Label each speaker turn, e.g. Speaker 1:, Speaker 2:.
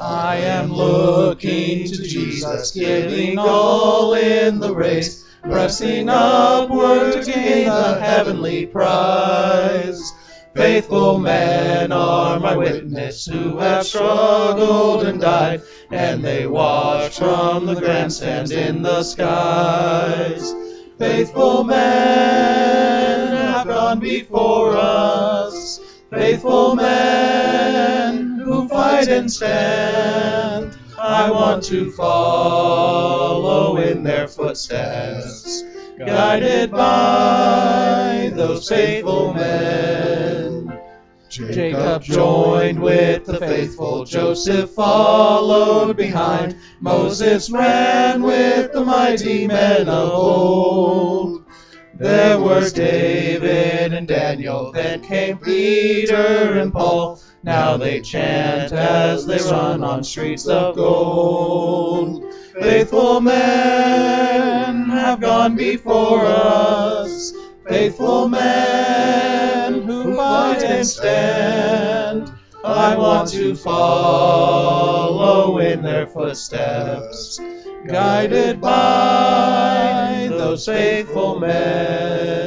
Speaker 1: I am looking to Jesus, giving all in the race, pressing upward to gain the heavenly prize. Faithful men are my witness who have struggled and died, and they watch from the grandstand in the skies. Faithful men have gone before us, faithful men and stand. I want to follow in their footsteps, guided by those faithful men. Jacob joined with the faithful, Joseph followed behind, Moses ran with the mighty men of old. There were David and Daniel, then came Peter and Paul. Now they chant as they run on streets of gold. Faithful men have gone before us, faithful men who fight and stand. I want to follow in their footsteps, guided by those faithful men.